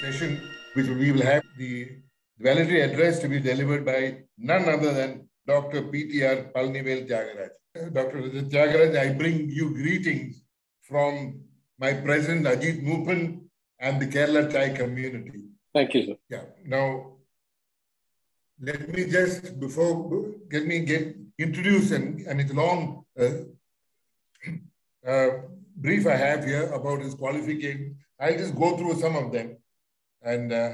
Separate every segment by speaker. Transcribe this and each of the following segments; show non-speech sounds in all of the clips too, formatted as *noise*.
Speaker 1: Session, which we will have the valedictory address to be delivered by none other than Dr. PTR Palanivel Tyagaraj. Dr. Tyagaraj, I bring you greetings from my president Ajit Moopan and the Kerala TiE community.
Speaker 2: Thank you, sir.
Speaker 1: Yeah. Now, let me just before get me get introduced and, and it's long uh, uh, brief I have here about his qualification. I'll just go through some of them. And uh,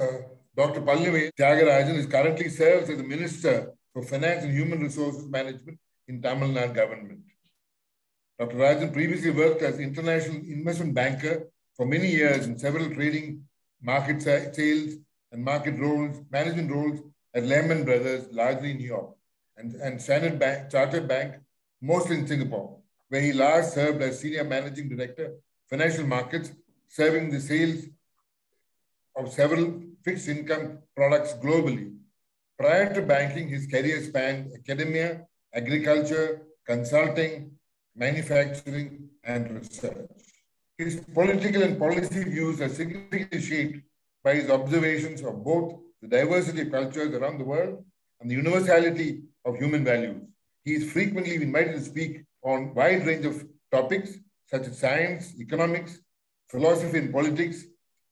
Speaker 1: uh Dr. Palanivel Thiaga Rajan is currently serves as the Minister for Finance and Human Resources Management in Tamil Nadu government. Dr. Rajan previously worked as international investment banker for many years in several trading, market sales, and market roles, management roles at Lehman Brothers, largely in New York, and, and Standard Bank, Chartered Bank, mostly in Singapore, where he last served as senior managing director, financial markets, serving the sales of several fixed income products globally. Prior to banking, his career spanned academia, agriculture, consulting, manufacturing, and research. His political and policy views are significantly shaped by his observations of both the diversity of cultures around the world and the universality of human values. He is frequently invited to speak on wide range of topics such as science, economics, philosophy, and politics,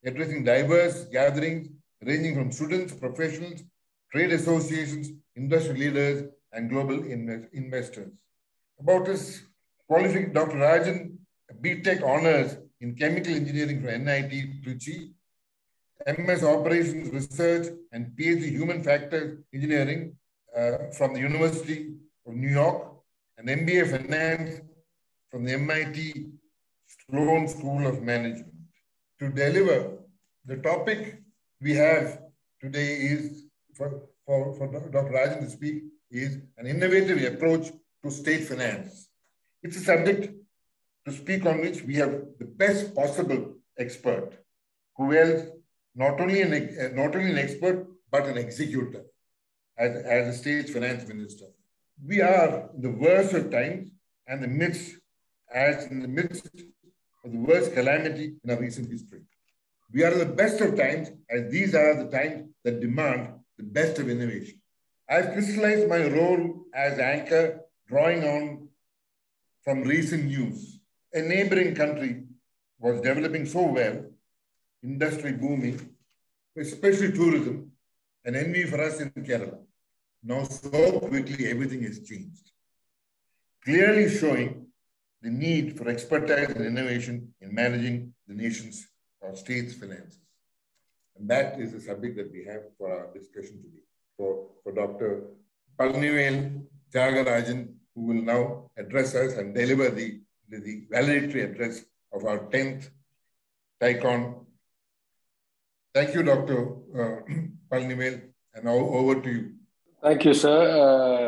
Speaker 1: addressing diverse gatherings ranging from students, professionals, trade associations, industry leaders, and global investors. About his qualification, Dr. Rajan, BTech honors in chemical engineering from NIT Trichy, MS Operations Research, and PhD Human Factors Engineering uh, from the University of New York, and MBA Finance from the MIT Sloan School of Management. To deliver the topic we have today is, for, for, for Dr. Rajan to speak, is an innovative approach to state finance. It's a subject to speak on which we have the best possible expert who is not only an, not only an expert, but an executor as, as a state finance minister. We are the worst of times and the midst, as in the midst of the worst calamity in our recent history. We are the best of times, as these are the times that demand the best of innovation. I've crystallized my role as anchor, drawing on from recent news. A neighboring country was developing so well, industry booming, especially tourism, an envy for us in Kerala. Now, so quickly, everything has changed, clearly showing the need for expertise and innovation in managing the nation's or state's finances. And that is the subject that we have for our discussion today. For, for Dr. Palnivel Tyagarajan, who will now address us and deliver the, the, the valedictory address of our 10th TiEcon. Thank you, Dr. Uh, *clears throat* Palnivel, and now over to you.
Speaker 2: Thank you, sir.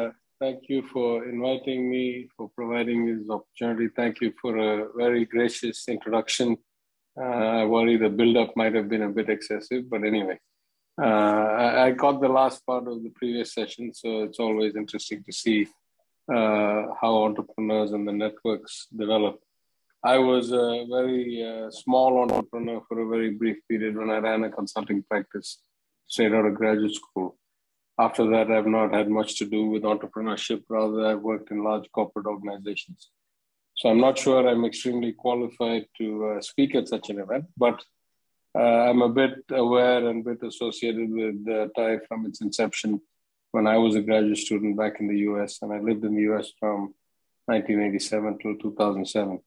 Speaker 2: Uh, thank you for inviting me, for providing this opportunity. Thank you for a very gracious introduction uh, I worry the build-up might have been a bit excessive, but anyway. Uh, I, I got the last part of the previous session, so it's always interesting to see uh, how entrepreneurs and the networks develop. I was a very uh, small entrepreneur for a very brief period when I ran a consulting practice straight out of graduate school. After that, I've not had much to do with entrepreneurship. Rather, I've worked in large corporate organizations. So I'm not sure I'm extremely qualified to uh, speak at such an event, but uh, I'm a bit aware and a bit associated with the TIE from its inception when I was a graduate student back in the US, and I lived in the US from 1987 to 2007.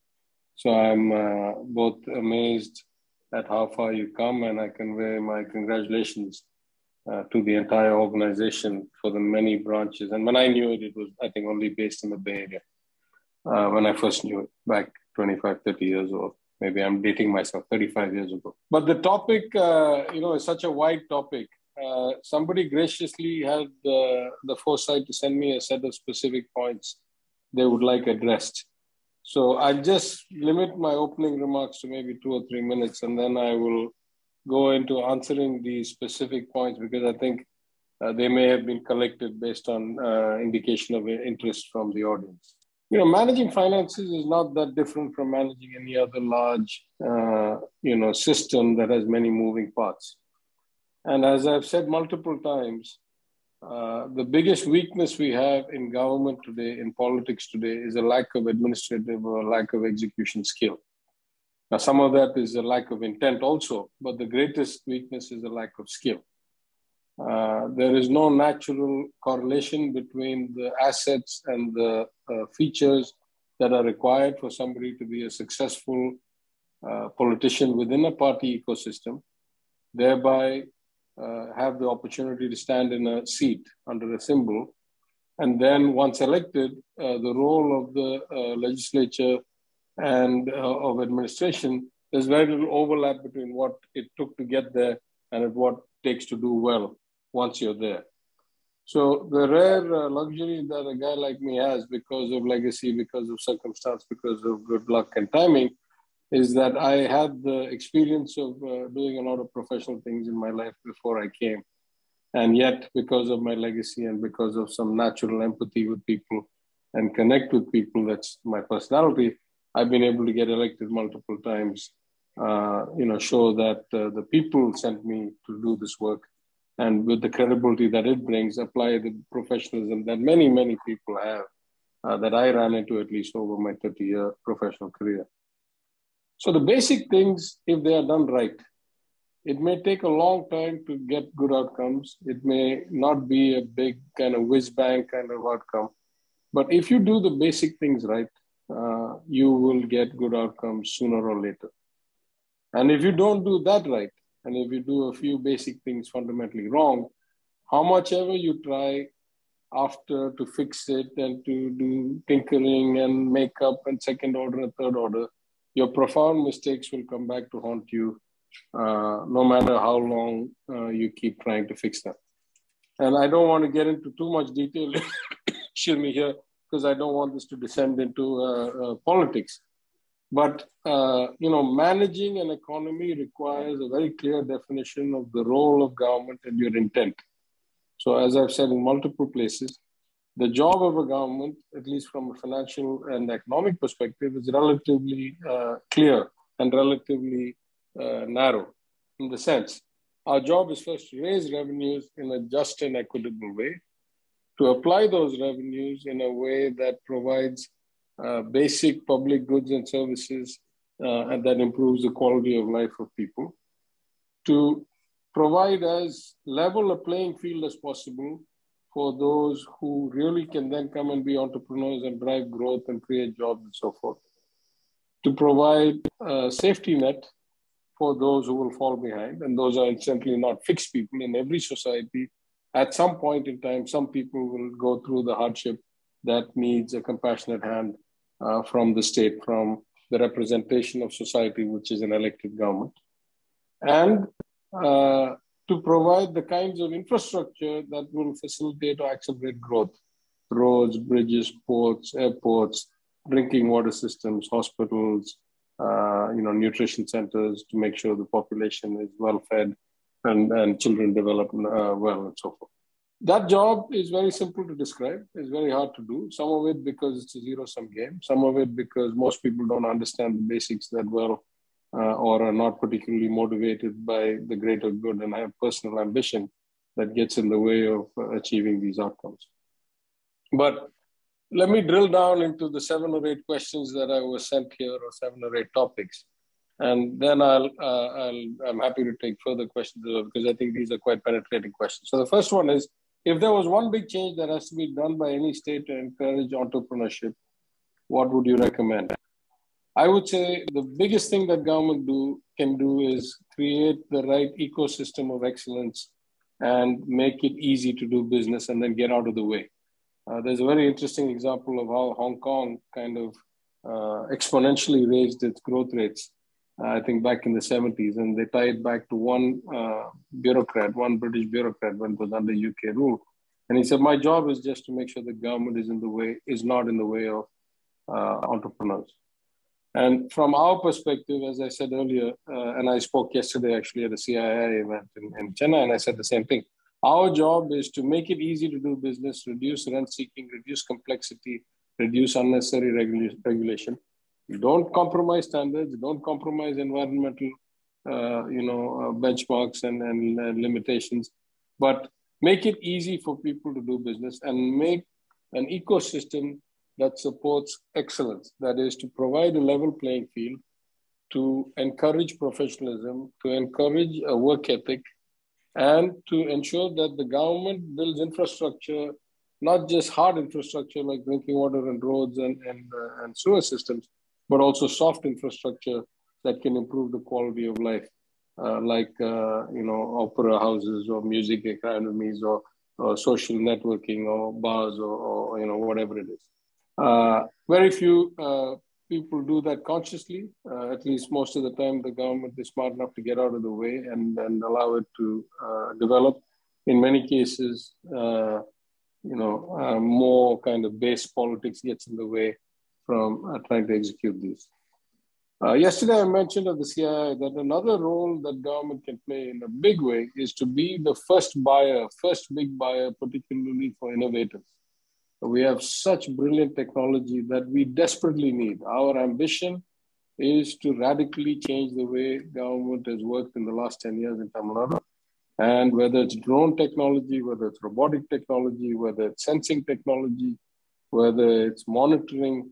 Speaker 2: So I'm uh, both amazed at how far you come, and I convey my congratulations uh, to the entire organization for the many branches. And when I knew it, it was, I think, only based in the Bay Area uh, when I first knew it back 25, 30 years old. Maybe I'm dating myself 35 years ago. But the topic, uh, you know, is such a wide topic. Uh, somebody graciously had the foresight to send me a set of specific points they would like addressed. So I just limit my opening remarks to maybe two or three minutes, and then I will go into answering these specific points because I think uh, they may have been collected based on uh, indication of interest from the audience. you know, managing finances is not that different from managing any other large, uh, you know, system that has many moving parts. And as I've said multiple times, uh, the biggest weakness we have in government today, in politics today, is a lack of administrative or lack of execution skill. Now, some of that is a lack of intent also, but the greatest weakness is a lack of skill. Uh, there is no natural correlation between the assets and the uh, features that are required for somebody to be a successful uh, politician within a party ecosystem, thereby uh, have the opportunity to stand in a seat under a symbol. And then, once elected, uh, the role of the uh, legislature and of administration, there's very little overlap between what it took to get there and what takes to do well once you're there. So the rare uh, luxury that a guy like me has because of legacy, because of circumstance, because of good luck and timing is that I had the experience of uh, doing a lot of professional things in my life before I came. And yet, because of my legacy and because of some natural empathy with people and connect with people, that's my personality, I've been able to get elected multiple times. Uh, you know, show that uh, the people sent me to do this work and with the credibility that it brings, apply the professionalism that many, many people have uh, that I ran into at least over my 30 year professional career. So the basic things, if they are done right, it may take a long time to get good outcomes. It may not be a big kind of whiz bang kind of outcome. But if you do the basic things right, uh, you will get good outcomes sooner or later. And if you don't do that right, and if you do a few basic things fundamentally wrong, how much ever you try after to fix it and to do tinkering and make up and second order and third order, your profound mistakes will come back to haunt you uh, no matter how long uh, you keep trying to fix them. And I don't want to get into too much detail, *coughs* excuse me here, because I don't want this to descend into uh, uh politics. But uh, you know, managing an economy requires a very clear definition of the role of government and your intent. So, as I've said in multiple places, the job of a government, at least from a financial and economic perspective, is relatively uh, clear and relatively uh, narrow in the sense our job is first to raise revenues in a just and equitable way, to apply those revenues in a way that provides uh, basic public goods and services uh, and that improves the quality of life of people, to provide as level a playing field as possible for those who really can then come and be entrepreneurs and drive growth and create jobs and so forth, to provide a safety net for those who will fall behind. And those are simply not fixed people in every society. At some point in time, some people will go through the hardship that needs a compassionate hand uh, from the state, from the representation of society, which is an elected government, and uh, to provide the kinds of infrastructure that will facilitate or accelerate growth roads, bridges, ports, airports, drinking water systems, hospitals, uh, you know, nutrition centers to make sure the population is well fed and, and children develop uh, well and so forth. That job is very simple to describe. It's very hard to do. Some of it because it's a zero sum game. Some of it because most people don't understand the basics that well uh, or are not particularly motivated by the greater good and have personal ambition that gets in the way of uh, achieving these outcomes. But let me drill down into the seven or eight questions that I was sent here, or seven or eight topics, and then I'll, uh, I'll I'm happy to take further questions because I think these are quite penetrating questions. So the first one is if there was one big change that has to be done by any state to encourage entrepreneurship, what would you recommend? I would say the biggest thing that government do can do is create the right ecosystem of excellence and make it easy to do business and then get out of the way. Uh, there's a very interesting example of how Hong Kong kind of uh, exponentially raised its growth rates I think back in the 70s, and they tied back to one uh, bureaucrat, one British bureaucrat when it was under UK rule. And he said, my job is just to make sure the government is in the way, is not in the way of uh, entrepreneurs. And from our perspective, as I said earlier, uh, and I spoke yesterday actually at a CII event in, in Chennai, and I said the same thing. Our job is to make it easy to do business, reduce rent seeking, reduce complexity, reduce unnecessary regula- regulation. Don't compromise standards. Don't compromise environmental, uh, you know, uh, benchmarks and, and uh, limitations. But make it easy for people to do business and make an ecosystem that supports excellence. That is to provide a level playing field, to encourage professionalism, to encourage a work ethic, and to ensure that the government builds infrastructure, not just hard infrastructure like drinking water and roads and, and, uh, and sewer systems, but also soft infrastructure that can improve the quality of life, uh, like uh, you know opera houses or music academies or, or social networking or bars or, or, you know whatever it is. Uh, very few uh, people do that consciously. Uh, at least most of the time, the government is smart enough to get out of the way and, and allow it to uh, develop. In many cases, you know, more kind of base politics gets in the way from uh, trying to execute these. Uh, yesterday, I mentioned at the CII that another role that government can play in a big way is to be the first buyer, first big buyer, particularly for innovators. We have such brilliant technology that we desperately need. Our ambition is to radically change the way government has worked in the last 10 years in Tamil Nadu. And whether it's drone technology, whether it's robotic technology, whether it's sensing technology, whether it's monitoring,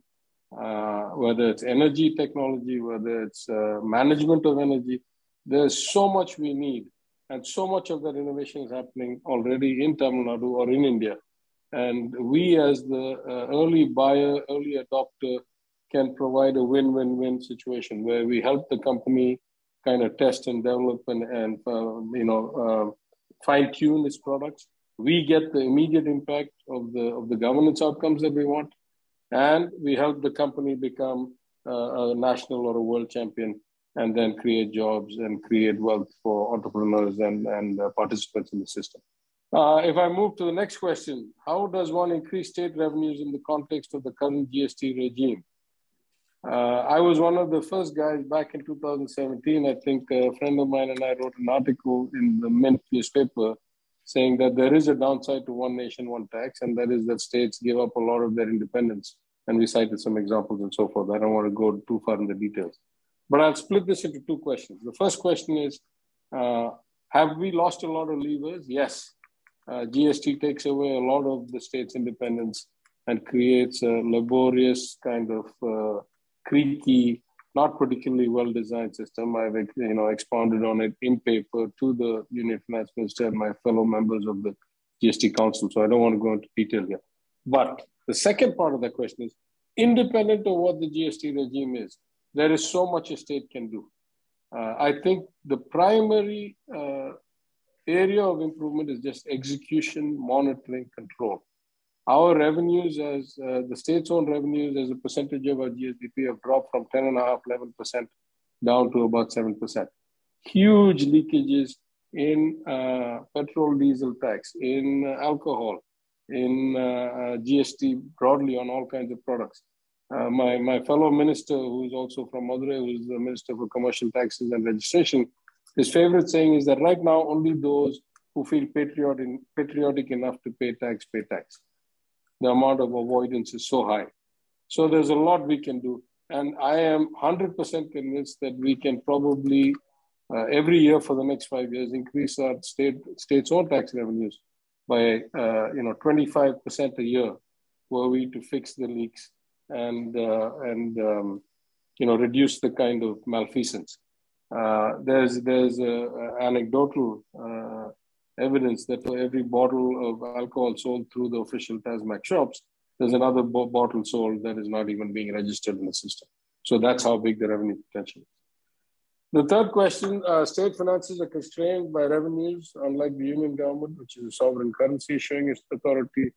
Speaker 2: uh, whether it's energy technology, whether it's uh, management of energy, there's so much we need. And so much of that innovation is happening already in Tamil Nadu or in India. And we, as the uh, early buyer, early adopter, can provide a win win win situation where we help the company kind of test and develop and, and uh, you know, uh, fine tune its products. We get the immediate impact of the, of the governance outcomes that we want. And we help the company become uh, a national or a world champion and then create jobs and create wealth for entrepreneurs and, and uh, participants in the system. Uh, if I move to the next question, how does one increase state revenues in the context of the current GST regime? Uh, I was one of the first guys back in 2017. I think a friend of mine and I wrote an article in the Mint newspaper saying that there is a downside to one nation, one tax, and that is that states give up a lot of their independence. And we cited some examples and so forth. I don't want to go too far in the details. But I'll split this into two questions. The first question is uh, Have we lost a lot of levers? Yes uh, GST takes away a lot of the state's independence and creates a laborious kind of uh, creaky, not particularly well-designed system. I've you know expounded on it in paper to the Union Finance Minister and my fellow members of the GST Council. So I don't want to go into detail here. But the second part of the question is, independent of what the GST regime is, there is so much a state can do. Uh, I think the primary uh, area of improvement is just execution, monitoring, control. Our revenues as uh, the state's own revenues as a percentage of our GSDP have dropped from 10.5, 11% down to about 7%. Huge leakages in uh, petrol diesel tax, in uh, alcohol, in uh, uh, GST broadly on all kinds of products. Uh, my, my fellow minister, who is also from Madurai, who is the Minister for Commercial Taxes and Registration, his favorite saying is that right now, only those who feel patriotic, patriotic enough to pay tax pay tax. The amount of avoidance is so high. So there's a lot we can do. And I am 100% convinced that we can probably, uh, every year for the next five years, increase our state state's own tax revenues by, uh, you know, 25% a year were we to fix the leaks and, uh, and um, you know, reduce the kind of malfeasance. Uh, there's there's a, anecdotal uh, evidence that for every bottle of alcohol sold through the official TASMAC shops, there's another bo- bottle sold that is not even being registered in the system. So that's how big the revenue potential is. The third question, uh, state finances are constrained by revenues, unlike the union government, which is a sovereign currency showing its authority.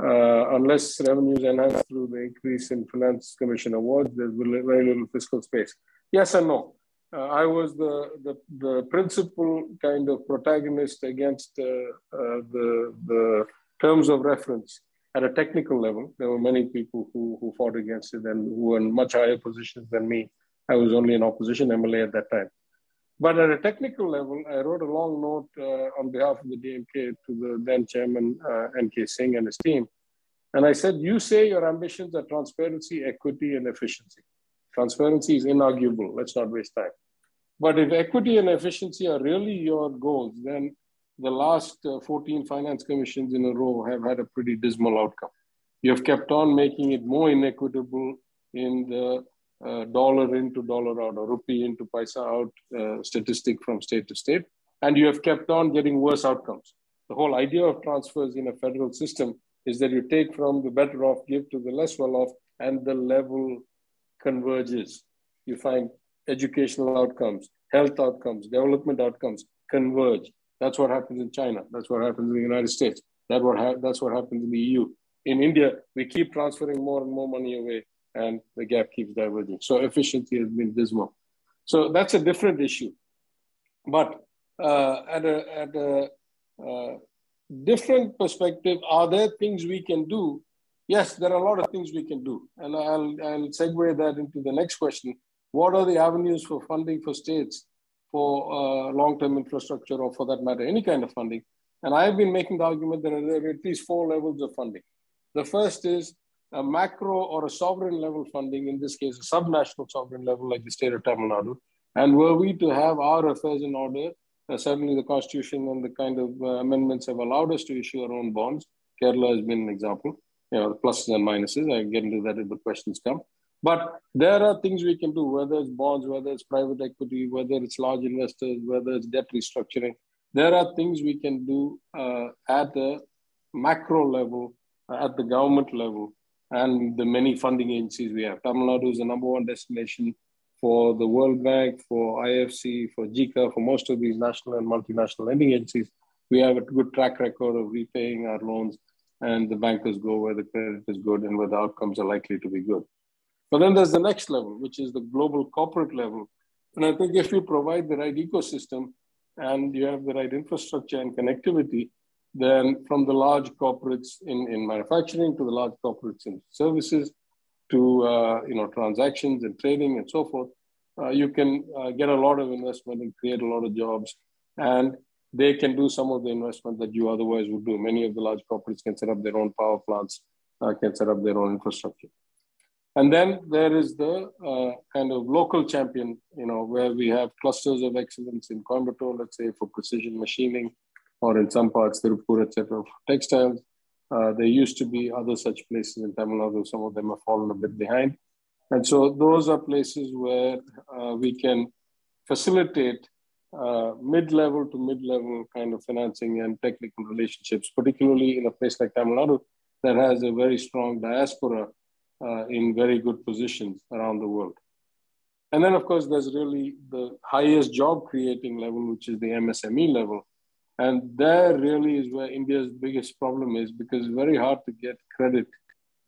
Speaker 2: Uh, unless revenues enhanced through the increase in finance commission awards, there's very little fiscal space. Yes and no uh, I was the, the, the principal kind of protagonist against uh, uh, the, the terms of reference at a technical level. There were many people who, who fought against it and who were in much higher positions than me. I was only an opposition MLA at that time. But at a technical level, I wrote a long note uh, on behalf of the DMK to the then chairman, uh, N.K. Singh and his team, And I said, you say your ambitions are transparency, equity, and efficiency. Transparency is inarguable. Let's not waste time. But if equity and efficiency are really your goals, then the last uh, 14 finance commissions in a row have had a pretty dismal outcome. You have kept on making it more inequitable in the uh, dollar in to dollar out or rupee into paisa out uh, statistic from state to state. And you have kept on getting worse outcomes. The whole idea of transfers in a federal system is that you take from the better off, give to the less well off, and the level converges. You find educational outcomes, health outcomes, development outcomes converge. That's what happens in China. That's what happens in the United States. That what ha- that's what happens in the EU. In India, we keep transferring more and more money away, and the gap keeps diverging. So efficiency has been dismal. So that's a different issue. But uh, at a, at a uh, different perspective, are there things we can do? Yes, there are a lot of things we can do. And I'll, I'll segue that into the next question. What are the avenues for funding for states for uh, long-term infrastructure or for that matter, any kind of funding? And I've been making the argument that there are at least four levels of funding. The first is a macro or a sovereign level funding, in this case, a subnational sovereign level like the state of Tamil Nadu. And were we to have our affairs in order, uh, certainly the constitution and the kind of uh, amendments have allowed us to issue our own bonds. Kerala has been an example, you know, the pluses and minuses. I get into that if the questions come. But there are things we can do, whether it's bonds, whether it's private equity, whether it's large investors, whether it's debt restructuring. There are things we can do uh, at the macro level, uh, at the government level, and the many funding agencies we have. Tamil Nadu is the number one destination for the World Bank, for IFC, for JICA, for most of these national and multinational lending agencies. We have a good track record of repaying our loans, and the bankers go where the credit is good and where the outcomes are likely to be good. But then there's the next level, which is the global corporate level. And I think if you provide the right ecosystem and you have the right infrastructure and connectivity, then from the large corporates in, in manufacturing to the large corporates in services to uh, you know transactions and trading and so forth, uh, you can uh, get a lot of investment and create a lot of jobs, and they can do some of the investment that you otherwise would do. Many of the large corporates can set up their own power plants, uh, can set up their own infrastructure. And then there is the uh, kind of local champion, you know, where we have clusters of excellence in Coimbatore, let's say for precision machining, or in some parts, Tirupur, etc., for textiles. Uh, there used to be other such places in Tamil Nadu. Some of them have fallen a bit behind. And so those are places where uh, we can facilitate uh, mid-level to mid-level kind of financing and technical relationships, particularly in a place like Tamil Nadu that has a very strong diaspora uh, in very good positions around the world. And then, of course, there's really the highest job creating level, which is the MSME level, and there really is where India's biggest problem is because it's very hard to get credit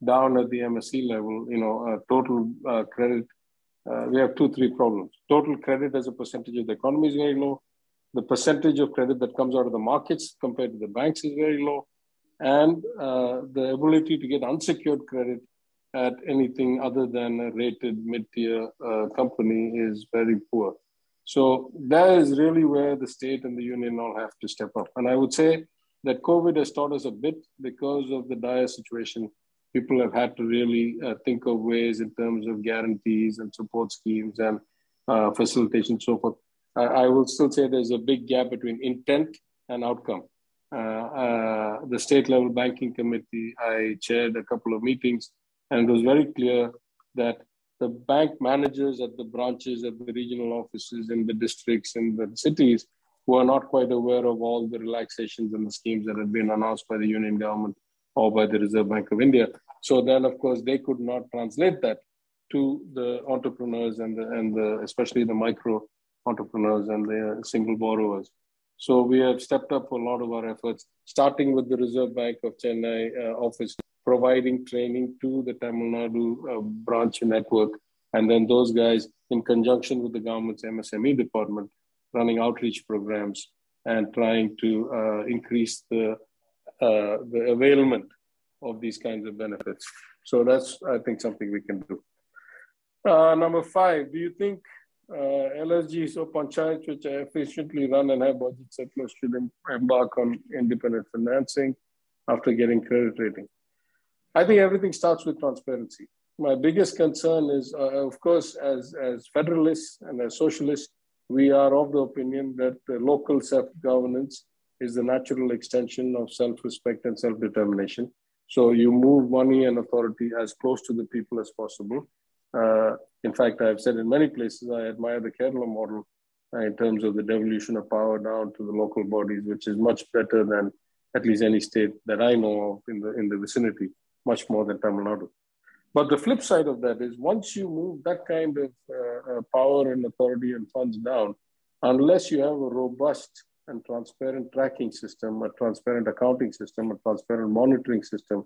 Speaker 2: down at the MSME level. You know, uh, total uh, credit, uh, we have two, three problems. Total credit as a percentage of the economy is very low. The percentage of credit that comes out of the markets compared to the banks is very low. And uh, the ability to get unsecured credit at anything other than a rated mid-tier uh, company is very poor. So that is really where the state and the union all have to step up. And I would say that COVID has taught us a bit because of the dire situation. People have had to really uh, think of ways in terms of guarantees and support schemes and uh, facilitation, so forth. I, I, will still say there's a big gap between intent and outcome. Uh, uh the state level banking committee, I chaired a couple of meetings, and it was very clear that the bank managers at the branches, at the regional offices in the districts in the cities were not quite aware of all the relaxations and the schemes that had been announced by the union government or by the Reserve Bank of India. So then, of course, they could not translate that to the entrepreneurs and the, and the, especially the micro entrepreneurs and the single borrowers. So we have stepped up a lot of our efforts, starting with the Reserve Bank of Chennai uh, office providing training to the Tamil Nadu uh, branch network. And then those guys, in conjunction with the government's MSME department, running outreach programs and trying to uh, increase the, uh, the availment of these kinds of benefits. So that's, I think, something we can do. Uh, number five, do you think uh, LSGs or panchayats which are efficiently run and have budget surplus should embark on independent financing after getting credit rating? I think everything starts with transparency. My biggest concern is, uh, of course, as, as federalists and as socialists, we are of the opinion that the local self-governance is the natural extension of self-respect and self-determination. So you move money and authority as close to the people as possible. Uh, in fact, I've said in many places, I admire the Kerala model uh, in terms of the devolution of power down to the local bodies, which is much better than at least any state that I know of in the, in the vicinity, much more than Tamil Nadu. But the flip side of that is once you move that kind of uh, uh, power and authority and funds down, unless you have a robust and transparent tracking system, a transparent accounting system, a transparent monitoring system,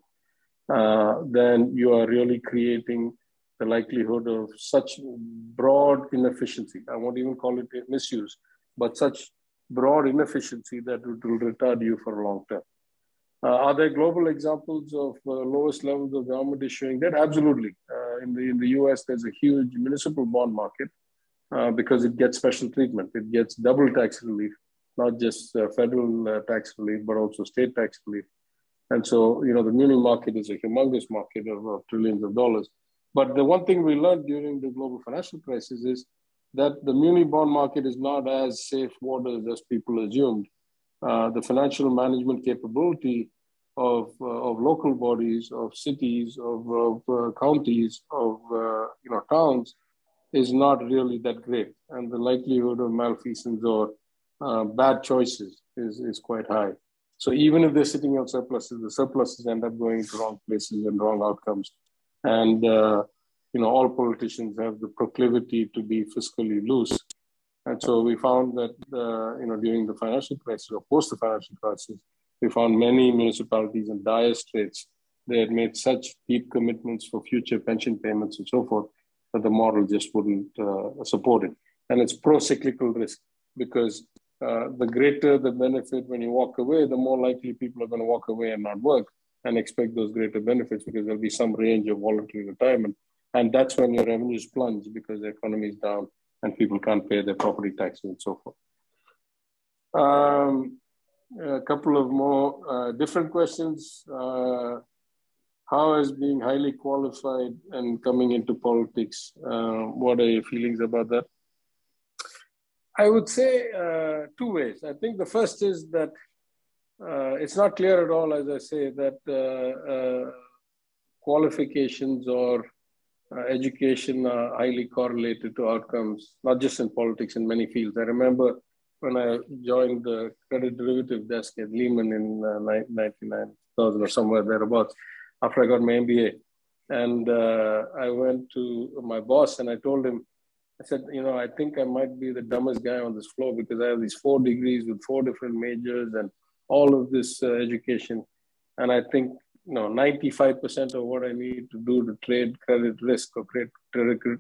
Speaker 2: uh, then you are really creating the likelihood of such broad inefficiency. I won't even call it misuse, but such broad inefficiency that it will retard you for a long term. Uh, are there global examples of uh, lowest levels of government issuing debt? Absolutely. Uh, in, the, in the US, there's a huge municipal bond market uh, because it gets special treatment. It gets double tax relief, not just uh, federal uh, tax relief, but also state tax relief. And so, you know, the muni market is a humongous market of, of trillions of dollars. But the one thing we learned during the global financial crisis is that the muni bond market is not as safe waters as people assumed. Uh, the financial management capability of, uh, of local bodies, of cities, of, of uh, counties, of uh, you know towns is not really that great, and the likelihood of malfeasance or uh, bad choices is, is quite high. So even if they're sitting on surpluses, the surpluses end up going to wrong places and wrong outcomes. And, you know, all politicians have the proclivity to be fiscally loose. And so we found that, uh, you know, during the financial crisis or post the financial crisis, we found many municipalities in dire straits. They had made such deep commitments for future pension payments and so forth that the model just wouldn't uh, support it. And it's pro-cyclical risk because uh, the greater the benefit when you walk away, the more likely people are going to walk away and not work and expect those greater benefits because there'll be some range of voluntary retirement. And that's when your revenues plunge because the economy is down and people can't pay their property taxes and so forth. Um, a couple of more uh, different questions. Uh, how is being highly qualified and coming into politics? Uh, what are your feelings about that? I would say uh, two ways. I think the first is that uh, it's not clear at all, as I say, that uh, qualifications or education are highly correlated to outcomes, not just in politics, in many fields. I remember when I joined the credit derivative desk at Lehman in uh, 99, or somewhere thereabouts, after I got my MBA. And I went to my boss and I told him, I said, you know, I think I might be the dumbest guy on this floor because I have these four degrees with four different majors and all of this uh, education. And I think, you know, 95% of what I need to do to trade credit risk or create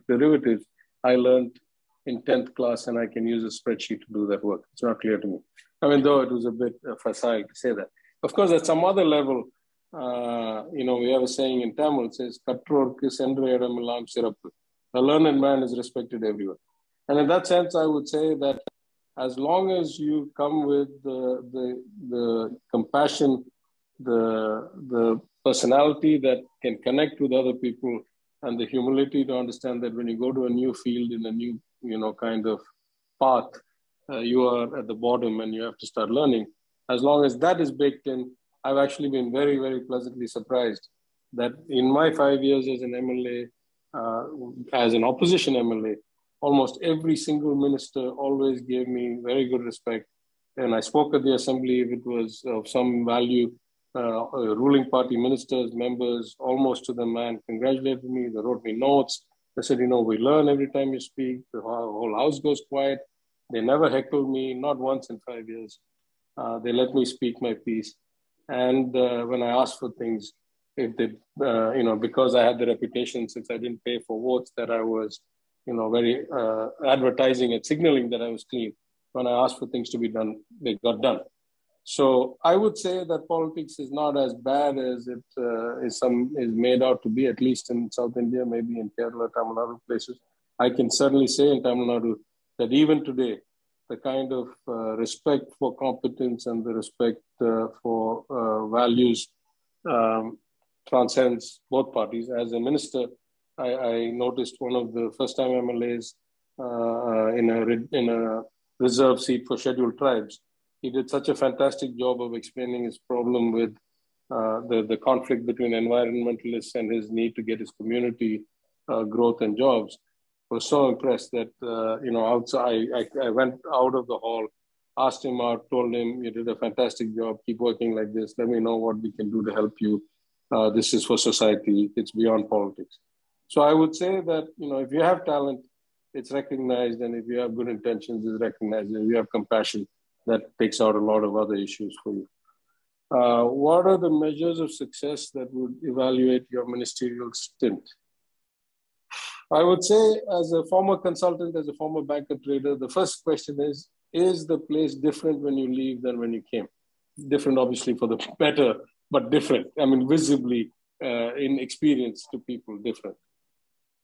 Speaker 2: derivatives, I learned in 10th class and I can use a spreadsheet to do that work. It's not clear to me. I mean, though it was a bit facile to say that. Of course, at some other level, uh, you know, we have a saying in Tamil, it says, a learned man is respected everywhere. And in that sense, I would say that as long as you come with the, the, the compassion, the, the personality that can connect with other people, and the humility to understand that when you go to a new field in a new, you know, kind of path, uh, you are at the bottom and you have to start learning. As long as that is baked in, I've actually been very, very pleasantly surprised that in my five years as an MLA, uh, as an opposition MLA, almost every single minister always gave me very good respect. And I spoke at the assembly if it was of some value. Uh, uh, ruling party ministers, members, almost to the man, congratulated me. They wrote me notes. They said, you know, we learn every time you speak. The whole house goes quiet. They never heckled me, not once in five years. Uh, they let me speak my piece. And uh, when I asked for things, if they, uh, you know, because I had the reputation since I didn't pay for votes that I was, you know, very uh, advertising and signaling that I was clean. When I asked for things to be done, they got done. So I would say that politics is not as bad as it uh, is some is made out to be, at least in South India, maybe in Kerala, Tamil Nadu places. I can certainly say in Tamil Nadu that even today, the kind of uh, respect for competence and the respect uh, for uh, values um, transcends both parties. As a minister, I, I noticed one of the first time MLAs uh, in, a, in a reserve seat for scheduled tribes. He did such a fantastic job of explaining his problem with uh, the, the conflict between environmentalists and his need to get his community uh, growth and jobs. I was so impressed that, uh, you know, outside, I, I went out of the hall, asked him out, told him, you did a fantastic job, keep working like this, let me know what we can do to help you. Uh, this is for society, it's beyond politics. So I would say that, you know, if you have talent, it's recognized, and if you have good intentions, it's recognized. And if you have compassion, that takes out a lot of other issues for you. Uh, what are the measures of success that would evaluate your ministerial stint? I would say, as a former consultant, as a former banker trader, the first question is Is the place different when you leave than when you came? Different, obviously, for the better, but different. I mean, visibly uh, in experience to people, different.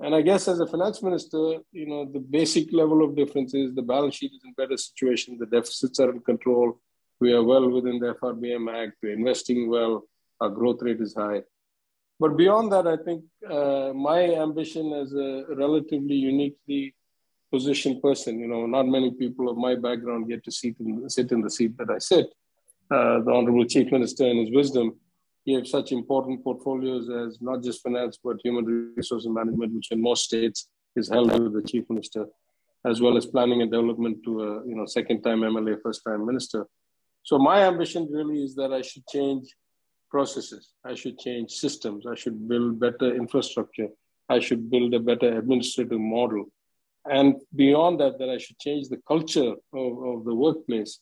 Speaker 2: And I guess as a finance minister, you know, the basic level of difference is the balance sheet is in better situation, the deficits are in control, we are well within the FRBM Act, we're investing well, our growth rate is high. But beyond that, I think uh, my ambition as a relatively uniquely positioned person, you know, not many people of my background get to sit in, sit in the seat that I sit. Uh, the Honorable Chief Minister, in his wisdom, gave such important portfolios as not just finance, but human resource management, which in most states is held by the chief minister, as well as planning and development to a you know second time MLA, first time minister. So my ambition really is that I should change processes. I should change systems. I should build better infrastructure. I should build a better administrative model. And beyond that, that I should change the culture of, of the workplace.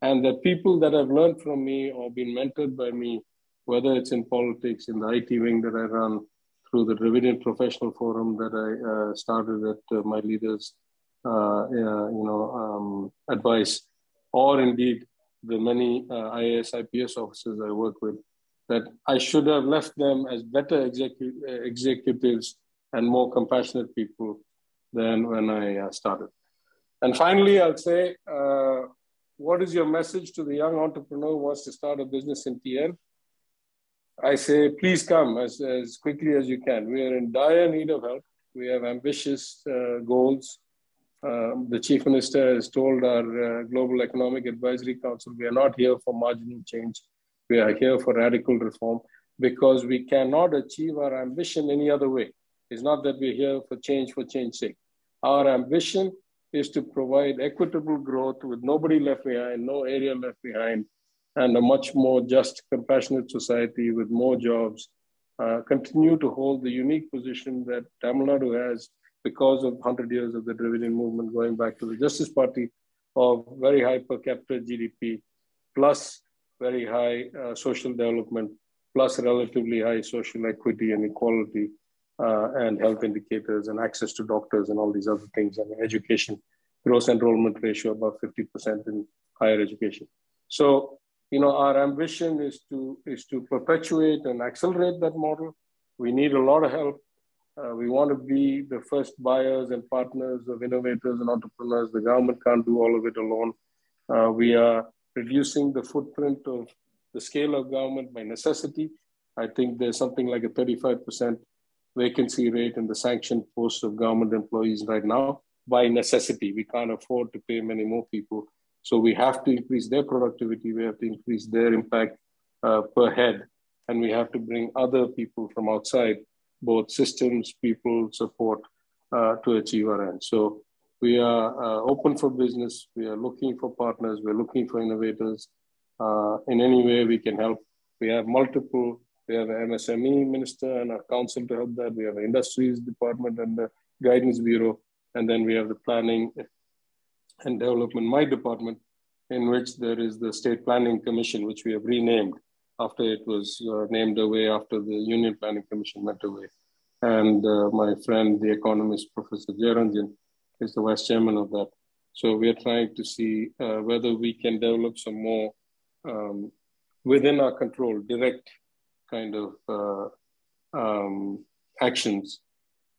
Speaker 2: And that people that have learned from me or been mentored by me whether it's in politics, in the IT wing that I run, through the Dravidian Professional Forum that I uh, started at uh, my leaders, uh, you know, um, advice, or indeed the many uh, IAS, IPS officers I work with, that I should have left them as better execu uh, executives and more compassionate people than when I uh, started. And finally, I'll say, what is your message to the young entrepreneur who wants to start a business in TN? I say, please come as, as quickly as you can. We are in dire need of help. We have ambitious uh, goals. Um, the Chief Minister has told our uh, Global Economic Advisory Council we are not here for marginal change. We are here for radical reform because we cannot achieve our ambition any other way. It's not that we're here for change for change's sake. Our ambition is to provide equitable growth with nobody left behind, no area left behind, and a much more just, compassionate society with more jobs uh, continue to hold the unique position that Tamil Nadu has because of 100 years of the Dravidian movement going back to the Justice Party of very high per capita GDP, plus very high uh, social development, plus relatively high social equity and equality, uh, and health indicators and access to doctors and all these other things, and education, gross enrollment ratio above 50% in higher education. So you know, our ambition is to is to perpetuate and accelerate that model. We need a lot of help. Uh, we want to be the first buyers and partners of innovators and entrepreneurs. The government can't do all of it alone. Uh, we are reducing the footprint of the scale of government by necessity. I think there's something like a 35% vacancy rate in the sanctioned posts of government employees right now by necessity. We can't afford to pay many more people so we have to increase their productivity, we have to increase their impact uh, per head, and we have to bring other people from outside, both systems, people, support uh, to achieve our end. So we are uh, open for business, we are looking for partners, we're looking for innovators. Uh, in any way we can help. We have multiple, we have an MSME minister and a council to help that. We have an industries department and the guidance bureau. And then we have the planning and Development, my department, in which there is the State Planning Commission, which we have renamed after it was uh, named away after the Union Planning Commission went away. And uh, my friend, the economist, Professor Jeyaranjan, is the vice chairman of that. So we are trying to see uh, whether we can develop some more um, within our control, direct kind of uh, um, actions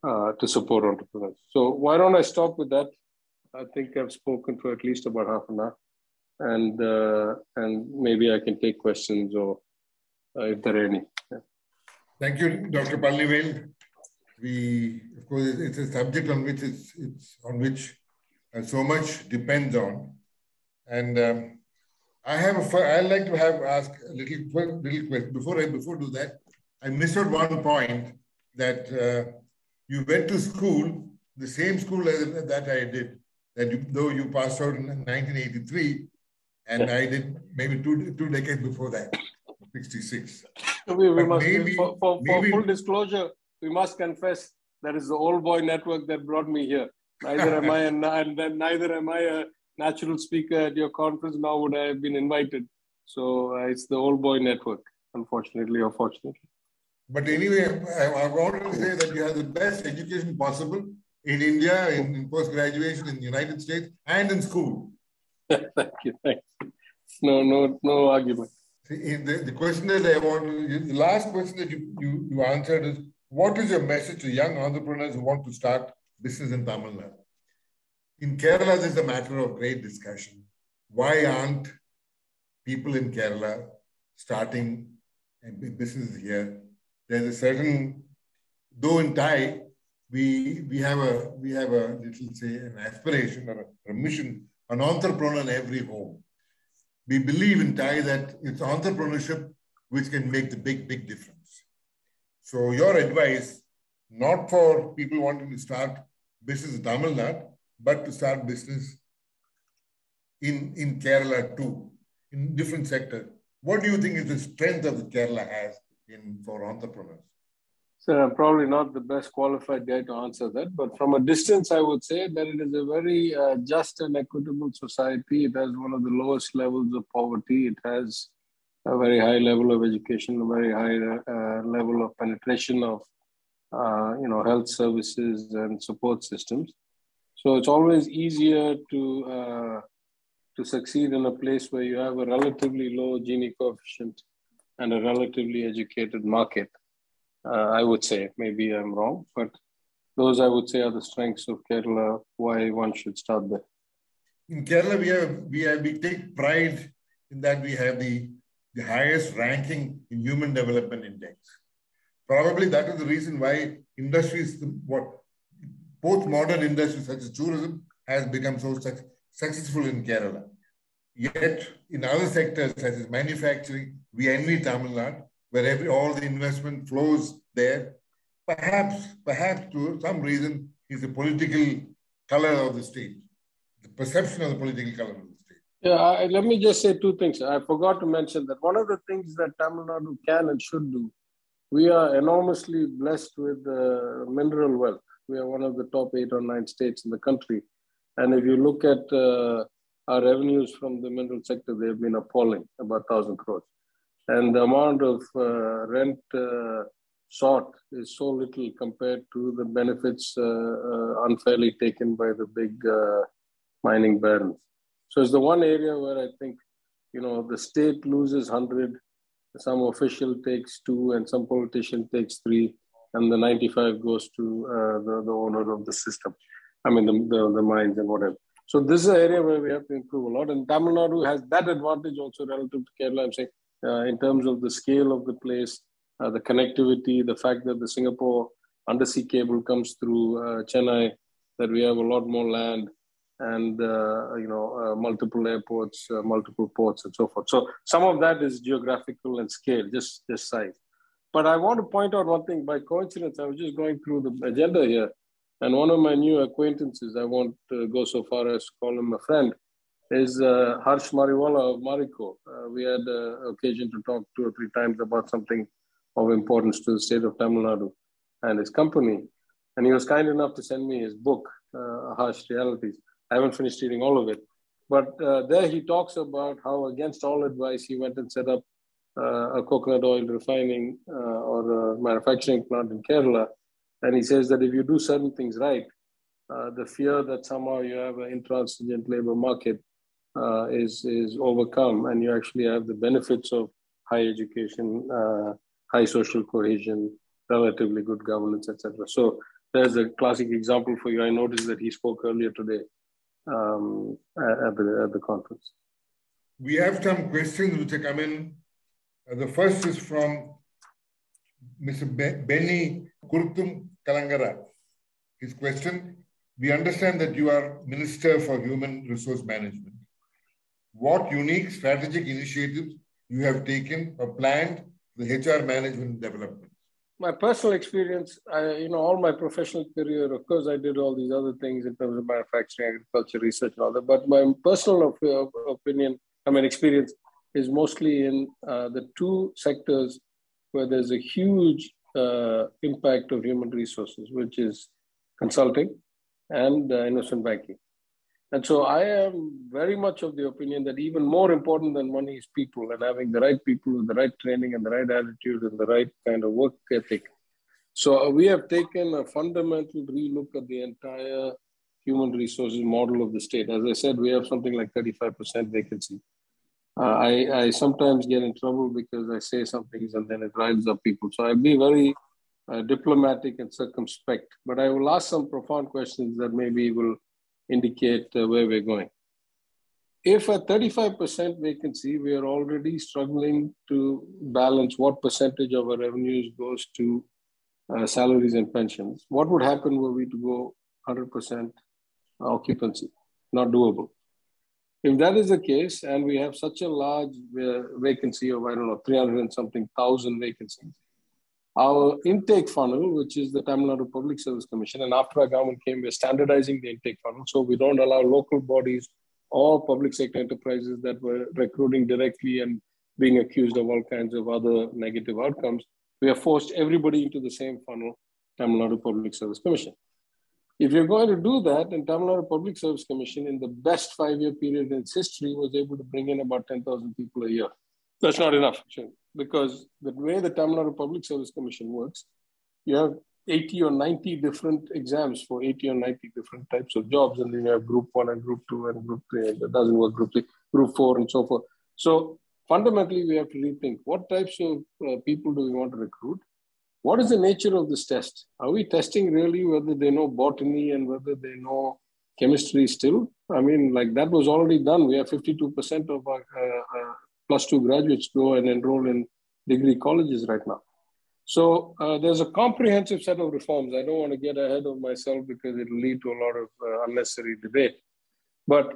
Speaker 2: uh, to support entrepreneurs. So why don't I stop with that? I think I've spoken for at least about half an hour, and uh, and maybe I can take questions or uh, if there are any.
Speaker 1: Thank you, Dr. Palanivel. We, of course, it's a subject on which it's, it's on which uh, so much depends on. And um, I have a, I like to have ask a little, little question before I before do that. I missed out one point that uh, you went to school, the same school that I did. That you, though you passed out in 1983, and I did maybe two two decades before that, 66.
Speaker 2: So we, we must, maybe, for, for, for full disclosure, we must confess that is the old boy network that brought me here. Neither am I, and, and neither am I a natural speaker at your conference, nor would I have been invited. So uh, it's the old boy network, unfortunately or fortunately.
Speaker 1: But anyway, I, I wanted to say that you have the best education possible in India, in, in post graduation, in the United States, and in school. *laughs*
Speaker 2: thank you. Thank you. No, no, no argument.
Speaker 1: See, the, the question that I want, the last question that you, you, you answered is, what is your message to young entrepreneurs who want to start business in Tamil Nadu? In Kerala, this is a matter of great discussion. Why aren't people in Kerala starting businesses here? There's a certain, though in TiE, we, we have a we have a little say an aspiration or a, a mission, an entrepreneur in every home. We believe in TiE that it's entrepreneurship which can make the big, big difference. So your advice, not for people wanting to start business in Tamil Nadu, but to start business in, in Kerala too, in different sectors. What do you think is the strength of the Kerala has in for entrepreneurs?
Speaker 2: So I'm probably not the best qualified guy to answer that, but from a distance, I would say that it is a very uh, just and equitable society. It has one of the lowest levels of poverty. It has a very high level of education, a very high uh, level of penetration of, uh, you know, health services and support systems. So it's always easier to uh, to succeed in a place where you have a relatively low Gini coefficient and a relatively educated market. Uh, I would say maybe I'm wrong, but those I would say are the strengths of Kerala. Why one should start there.
Speaker 1: In Kerala, we have we have we take pride in that we have the the highest ranking in Human Development Index. Probably that is the reason why industries what both modern industries such as tourism has become so successful in Kerala. Yet in other sectors such as manufacturing, we envy Tamil Nadu, where every, all the investment flows there. Perhaps, perhaps to some reason is the political color of the state, the perception of the political color of the state.
Speaker 2: Yeah, I, let me just say two things. I forgot to mention that one of the things that Tamil Nadu can and should do, we are enormously blessed with uh, mineral wealth. We are one of the top eight or nine states in the country. And if you look at uh, our revenues from the mineral sector, they've been appalling, about 1,000 crores. And the amount of uh, rent uh, sought is so little compared to the benefits uh, uh, unfairly taken by the big uh, mining barons. So it's the one area where I think, you know, the state loses 100, some official takes two, and some politician takes three and the 95 goes to uh, the, the owner of the system. I mean, the, the, the mines and whatever. So this is an area where we have to improve a lot. And Tamil Nadu has that advantage also relative to Kerala, I'm saying, in terms of the scale of the place, uh, the connectivity, the fact that the Singapore undersea cable comes through uh, Chennai, that we have a lot more land and, uh, you know, uh, multiple airports, uh, multiple ports and so forth. So some of that is geographical and scale, just, just size. But I want to point out one thing. By coincidence, I was just going through the agenda here, and one of my new acquaintances, I won't uh, go so far as call him a friend, is uh, Harsh Mariwala of Marico. Uh, we had uh, occasion to talk two or three times about something of importance to the state of Tamil Nadu and his company. And he was kind enough to send me his book, uh, Harsh Realities. I haven't finished reading all of it. But uh, there he talks about how, against all advice, he went and set up uh, a coconut oil refining or manufacturing plant in Kerala. And he says that if you do certain things right, the fear that somehow you have an intransigent labor market uh, is, is overcome and you actually have the benefits of high education, uh, high social cohesion, relatively good governance, etc. So there's a classic example for you. I noticed that he spoke earlier today um, at, the, at the conference.
Speaker 1: We have some questions which are coming the first is from Mr. Be- Benny Kurtum Kalangara. His question, we understand that you are Minister for Human Resource Management. What unique strategic initiatives you have taken or planned the HR management development?
Speaker 2: My personal experience, I, you know, all my professional career, of course, I did all these other things in terms of manufacturing, agriculture, research, and all that. But my personal op- opinion, I mean, experience is mostly in uh, the two sectors where there's a huge uh, impact of human resources, which is consulting and uh, investment banking. And so I am very much of the opinion that even more important than money is people and having the right people with the right training and the right attitude and the right kind of work ethic. So we have taken a fundamental relook at the entire human resources model of the state. As I said, we have something like 35% vacancy. Uh, I, I sometimes get in trouble because I say some things and then it riles up people. So I'll be very uh, diplomatic and circumspect, but I will ask some profound questions that maybe will indicate uh, where we're going. If at 35% vacancy, we are already struggling to balance what percentage of our revenues goes to uh, salaries and pensions, what would happen were we to go 100% occupancy? Not doable. If that is the case, and we have such a large uh, vacancy of, I don't know, 300 and something thousand vacancies, our intake funnel, which is the Tamil Nadu Public Service Commission, and after our government came, we're standardizing the intake funnel. So we don't allow local bodies or public sector enterprises that were recruiting directly and being accused of all kinds of other negative outcomes. We have forced everybody into the same funnel, Tamil Nadu Public Service Commission. If you're going to do that, and Tamil Nadu Public Service Commission in the best five-year period in its history was able to bring in about 10,000 people a year. That's not enough, because the way the Tamil Nadu Public Service Commission works, you have 80 or 90 different exams for 80 or 90 different types of jobs, and then you have group one and group two and group three, and it doesn't work group three, group four, and so forth. So fundamentally, we have to rethink what types of uh, people do we want to recruit? What is the nature of this test? Are we testing really whether they know botany and whether they know chemistry still? I mean, like that was already done. We have 52% of our uh, uh, plus two graduates go and enroll in degree colleges right now. So uh, there's a comprehensive set of reforms. I don't want to get ahead of myself because it will lead to a lot of uh, unnecessary debate. But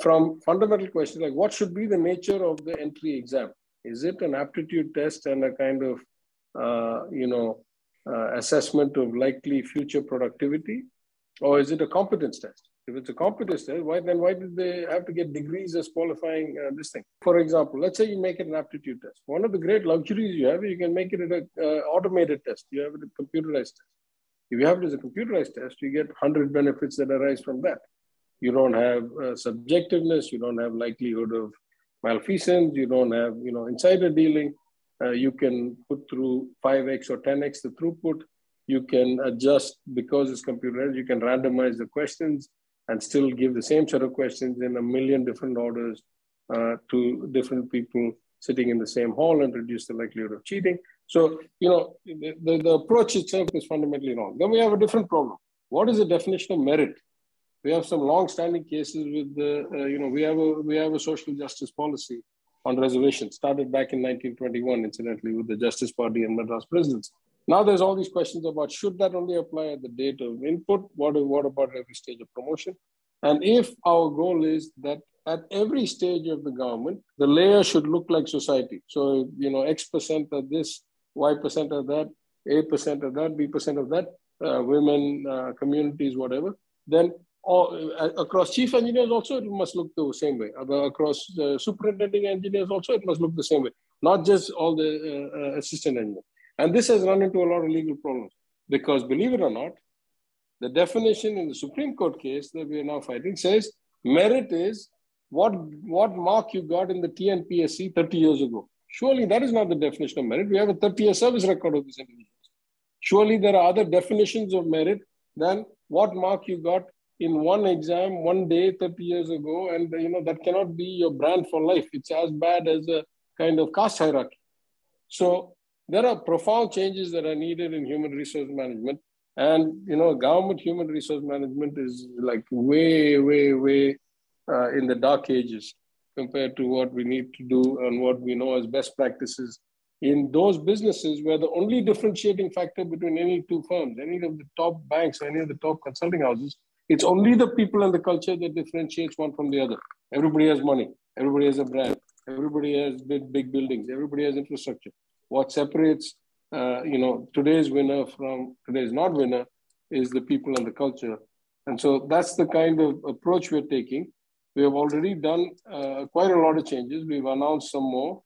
Speaker 2: from fundamental questions like what should be the nature of the entry exam? Is it an aptitude test and a kind of, uh, you know, uh, assessment of likely future productivity? Or is it a competence test? If it's a competence test, why then why did they have to get degrees as qualifying uh, this thing? For example, let's say you make it an aptitude test. One of the great luxuries you have, you can make it an uh, automated test. You have it a computerized test. If you have it as a computerized test, you get 100 benefits that arise from that. You don't have uh, subjectiveness. You don't have likelihood of malfeasance. You don't have, you know, insider dealing. Uh, you can put through 5x or 10x the throughput. You can adjust because it's computerized. You can randomize the questions and still give the same set of questions in a million different orders uh, to different people sitting in the same hall and reduce the likelihood of cheating. So, you know, the, the, the, approach itself is fundamentally wrong. Then we have a different problem. What is the definition of merit? We have some long-standing cases with the, uh, you know, we have a we have a social justice policy on reservations started back in 1921, incidentally, with the Justice Party and Madras Presidency. Now there's all these questions about should that only apply at the date of input? What, what about every stage of promotion? And if our goal is that at every stage of the government, the layer should look like society. So, you know, X percent of this, Y percent of that, A percent of that, B percent of that, uh, women, uh, communities, whatever, then all, uh, across chief engineers also it must look the same way. Across superintending engineers also it must look the same way, not just all the uh, uh, assistant engineers. And this has run into a lot of legal problems because, believe it or not, the definition in the Supreme Court case that we are now fighting says merit is what, what mark you got in the TNPSC 30 years ago. Surely that is not the definition of merit. We have a 30 year service record of these individuals. Surely there are other definitions of merit than what mark you got in one exam one day 30 years ago. And you know that cannot be your brand for life. It's as bad as a kind of caste hierarchy. So there are profound changes that are needed in human resource management. And, you know, government human resource management is like way, way, way uh, in the dark ages compared to what we need to do and what we know as best practices in those businesses where the only differentiating factor between any two firms, any of the top banks, any of the top consulting houses, it's only the people and the culture that differentiates one from the other. Everybody has money, everybody has a brand, everybody has big, big buildings, everybody has infrastructure. What separates, uh, you know, today's winner from today's not winner is the people and the culture. And so that's the kind of approach we're taking. We have already done uh, quite a lot of changes. We've announced some more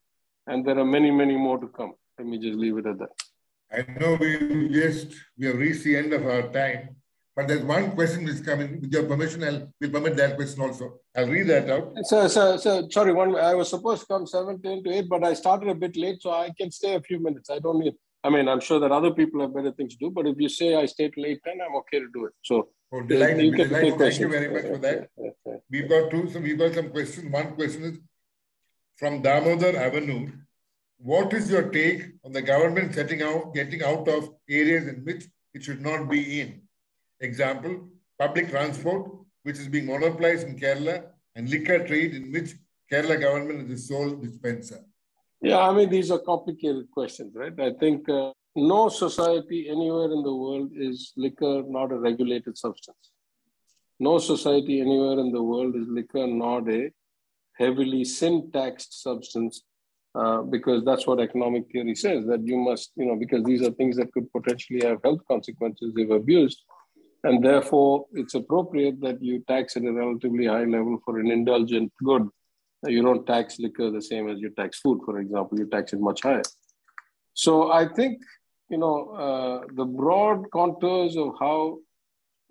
Speaker 2: and there are many, many more to come. Let me just leave it at that.
Speaker 1: I know we just we have reached the end of our time, but there's one question which is coming. With your permission, I'll will permit that question also. I'll read that out.
Speaker 2: So, so, so sorry, one I was supposed to come 17 to 8, but I started a bit late, so I can stay a few minutes. I don't need I mean, I'm sure that other people have better things to do, but if you say I stay till 8, 10, I'm okay to do it. So
Speaker 1: oh, delighted, you delighted. Thank you very much for that. We've got two, so we've got some questions. One question is from Damodar Avenue what is your take on the government setting out, getting out of areas in which it should not be in? Example, public transport, which is being monopolized in Kerala, and liquor trade, in which Kerala government is the sole dispenser.
Speaker 2: Yeah, I mean, these are complicated questions, right? I think uh, no society anywhere in the world is liquor not a regulated substance. No society anywhere in the world is liquor not a heavily sin taxed substance uh, because that's what economic theory says that you must, you know, because these are things that could potentially have health consequences if abused. And therefore, it's appropriate that you tax at a relatively high level for an indulgent good. You don't tax liquor the same as you tax food, for example, you tax it much higher. So I think, you know, uh, the broad contours of how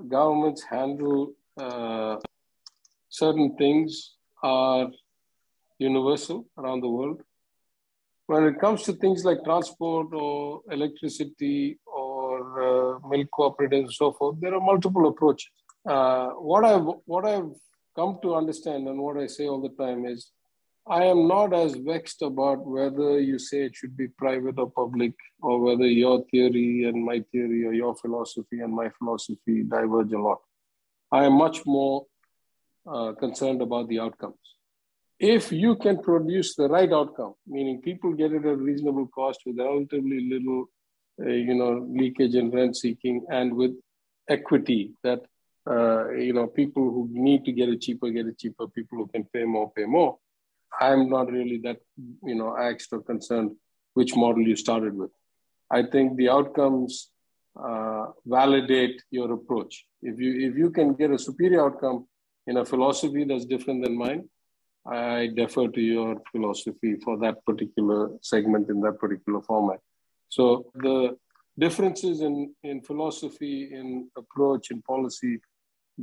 Speaker 2: governments handle uh, certain things are universal around the world when it comes to things like transport or electricity milk cooperatives and so forth, there are multiple approaches. Uh, what I've what I've come to understand and what I say all the time is, I am not as vexed about whether you say it should be private or public, or whether your theory and my theory or your philosophy and my philosophy diverge a lot. I am much more uh, concerned about the outcomes if you can produce the right outcome, meaning people get it at a reasonable cost with relatively little, you know, leakage and rent seeking, and with equity that uh, you know people who need to get it cheaper get it cheaper, people who can pay more pay more. I'm not really that you know axed or concerned which model you started with. I think the outcomes uh, validate your approach. If you if you can get a superior outcome in a philosophy that's different than mine, I defer to your philosophy for that particular segment in that particular format. So the differences in, in philosophy, in approach, in policy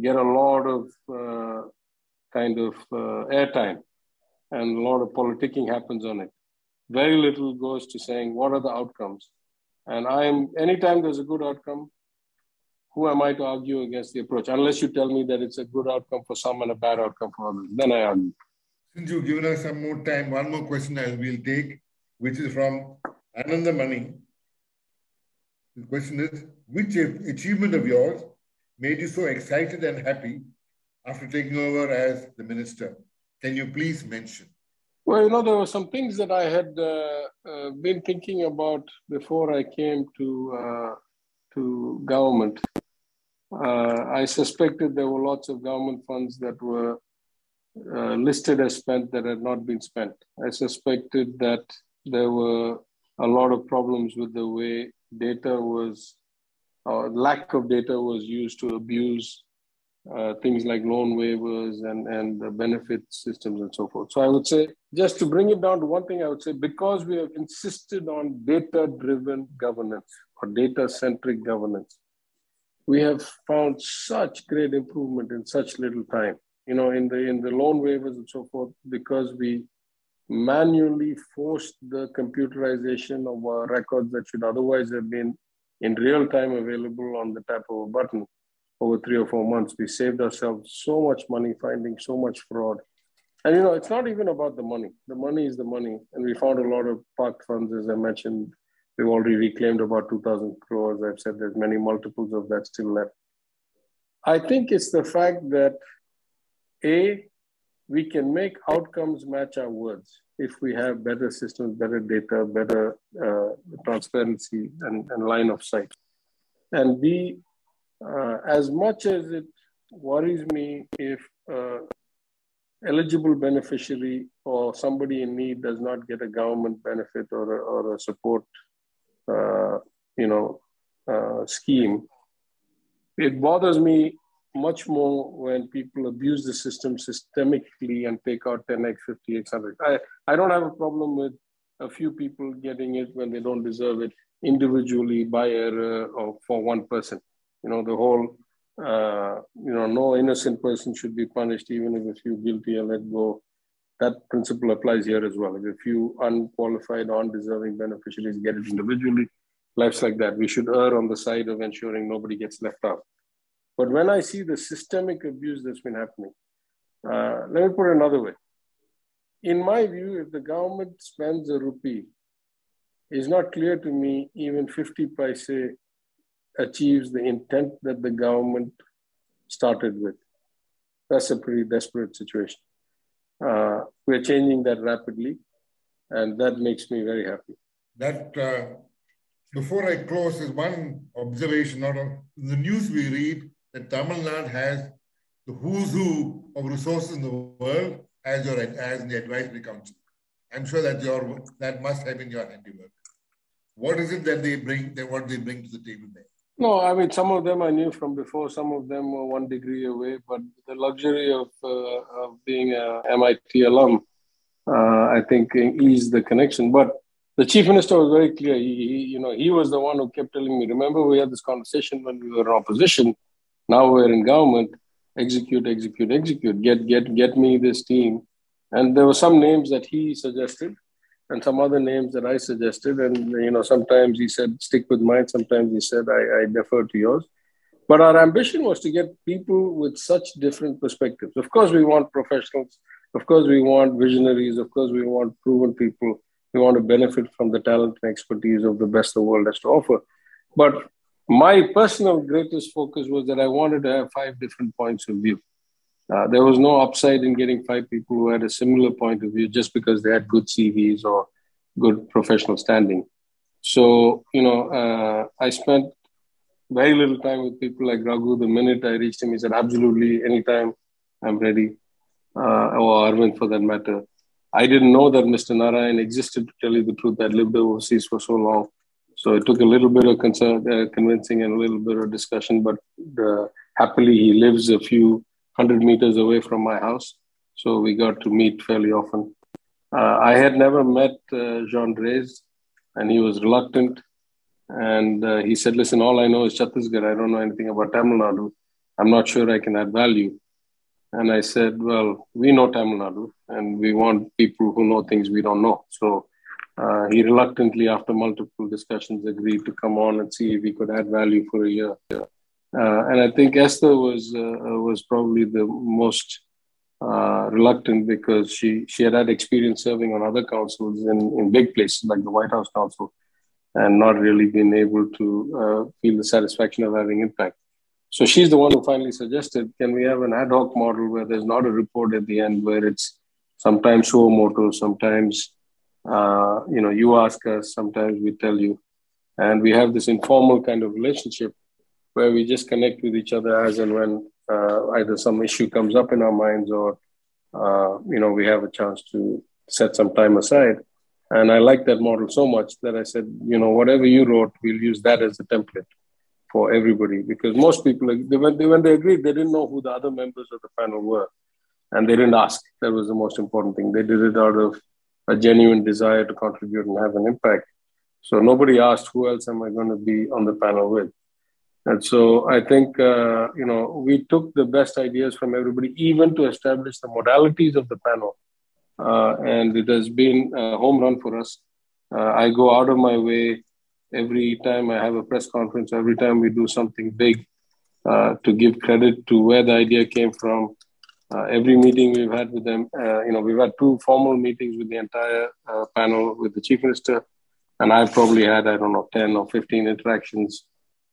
Speaker 2: get a lot of uh, kind of uh, airtime and a lot of politicking happens on it. Very little goes to saying what are the outcomes. And I'm anytime there's a good outcome, who am I to argue against the approach? Unless you tell me that it's a good outcome for some and a bad outcome for others, then I argue.
Speaker 1: Since you've given us some more time, one more question I will take, which is from Ananda Mani. The question is, which achievement of yours made you so excited and happy after taking over as the minister? Can you please mention?
Speaker 2: Well, you know, there were some things that I had uh, uh, been thinking about before I came to uh, to government. Uh, I suspected there were lots of government funds that were uh, listed as spent that had not been spent. I suspected that there were a lot of problems with the way data was, or lack of data was used to abuse uh, things like loan waivers and, and the benefit systems and so forth. So I would say, just to bring it down to one thing, I would say, because we have insisted on data driven governance or data centric governance, we have found such great improvement in such little time you know, in the in the loan waivers and so forth, because we manually forced the computerization of our records that should otherwise have been in real time available on the tap of a button over three or four months. We saved ourselves so much money finding so much fraud. And you know, it's not even about the money. The money is the money. And we found a lot of parked funds, as I mentioned. We've already reclaimed about 2,000 crores. I've said there's many multiples of that still left. I think it's the fact that a, we can make outcomes match our words. if we have better systems, better data, better uh, transparency and, and, line of sight. And B, uh, as much as it worries me if uh, eligible beneficiary or somebody in need does not get a government benefit or a, or a support, uh, you know, uh, scheme, it bothers me much more when people abuse the system systemically and take out 10x, 50x, 100. I, I don't have a problem with a few people getting it when they don't deserve it individually by error or for one person. You know, the whole, uh, you know, no innocent person should be punished even if a few guilty are let go. That principle applies here as well. If a few unqualified, undeserving beneficiaries get it individually, life's like that. We should err on the side of ensuring nobody gets left out. But when I see the systemic abuse that's been happening, uh, let me put it another way. In my view, if the government spends a rupee, it's not clear to me even 50 paise achieves the intent that the government started with. That's a pretty desperate situation. Uh, we're changing that rapidly, and that makes me very happy.
Speaker 1: That uh, before I close, is one observation. Out of the news we read, that Tamil Nadu has the who's who of resources in the world as your as the advisory council. I'm sure that your that must have been your handiwork. What is it that they bring? That what they bring to the table there?
Speaker 2: No, I mean some of them I knew from before. Some of them were one degree away. But the luxury of uh, of being a MIT alum, uh, I think, eased the connection. But the chief minister was very clear. He, he, you know, he was the one who kept telling me. Remember, we had this conversation when we were in opposition now we're in government. Execute, execute, execute. Get, get, get me this team. And there were some names that he suggested, and some other names that I suggested. And you know, sometimes he said, "Stick with mine." Sometimes he said, "I, I defer to yours." But our ambition was to get people with such different perspectives. Of course, we want professionals. Of course, we want visionaries. Of course, we want proven people. We want to benefit from the talent and expertise of the best the world has to offer. But my personal greatest focus was that I wanted to have five different points of view. Uh, there was no upside in getting five people who had a similar point of view just because they had good CVs or good professional standing. So, you know, uh, I spent very little time with people like Raghu. The minute I reached him, he said, absolutely, anytime I'm ready, uh, or Arvind for that matter. I didn't know that Mr. Narayan existed, to tell you the truth. I lived overseas for so long. So it took a little bit of concern, uh, convincing and a little bit of discussion, but uh, happily he lives a few hundred meters away from my house. So we got to meet fairly often. Uh, I had never met uh, Jean Drèze, and he was reluctant. And uh, he said, Listen, all I know is Chhattisgarh. I don't know anything about Tamil Nadu. I'm not sure I can add value. And I said, Well, we know Tamil Nadu, and we want people who know things we don't know. So uh, he reluctantly, after multiple discussions, agreed to come on and see if he could add value for a year. Uh, and I think Esther was uh, was probably the most uh, reluctant because she she had had experience serving on other councils in, in big places like the White House Council, and not really been able to uh, feel the satisfaction of having impact. So she's the one who finally suggested, can we have an ad hoc model where there's not a report at the end, where it's sometimes suo motu, sometimes uh, you know, you ask us, sometimes we tell you. And we have this informal kind of relationship where we just connect with each other as and when uh, either some issue comes up in our minds or, uh, you know, we have a chance to set some time aside. And I like that model so much that I said, you know, whatever you wrote, we'll use that as a template for everybody because most people, when they, when they agreed, they didn't know who the other members of the panel were. And they didn't ask. That was the most important thing. They did it out of a genuine desire to contribute and have an impact. So nobody asked who else am I going to be on the panel with. And so I think, uh, you know, we took the best ideas from everybody, even to establish the modalities of the panel. Uh, and it has been a home run for us. Uh, I go out of my way every time I have a press conference, every time we do something big uh, to give credit to where the idea came from, uh, every meeting we've had with them, uh, you know, we've had two formal meetings with the entire uh, panel with the chief minister, and I've probably had I don't know ten or fifteen interactions,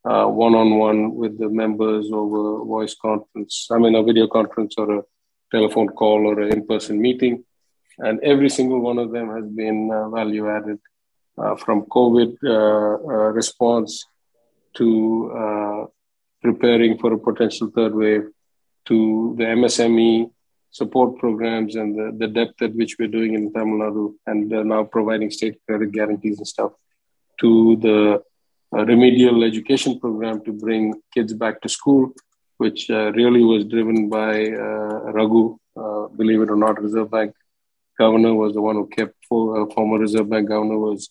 Speaker 2: one on one with the members over voice conference. I mean, a video conference or a telephone call or an in person meeting. and every single one of them has been uh, value added uh, from COVID uh, response to preparing for a potential third wave to the MSME support programs and the, the depth at which we're doing in Tamil Nadu and uh, now providing state credit guarantees and stuff to the uh, remedial education program to bring kids back to school, which uh, really was driven by Raghu, believe it or not, Reserve Bank governor was the one who kept for, uh, former Reserve Bank governor was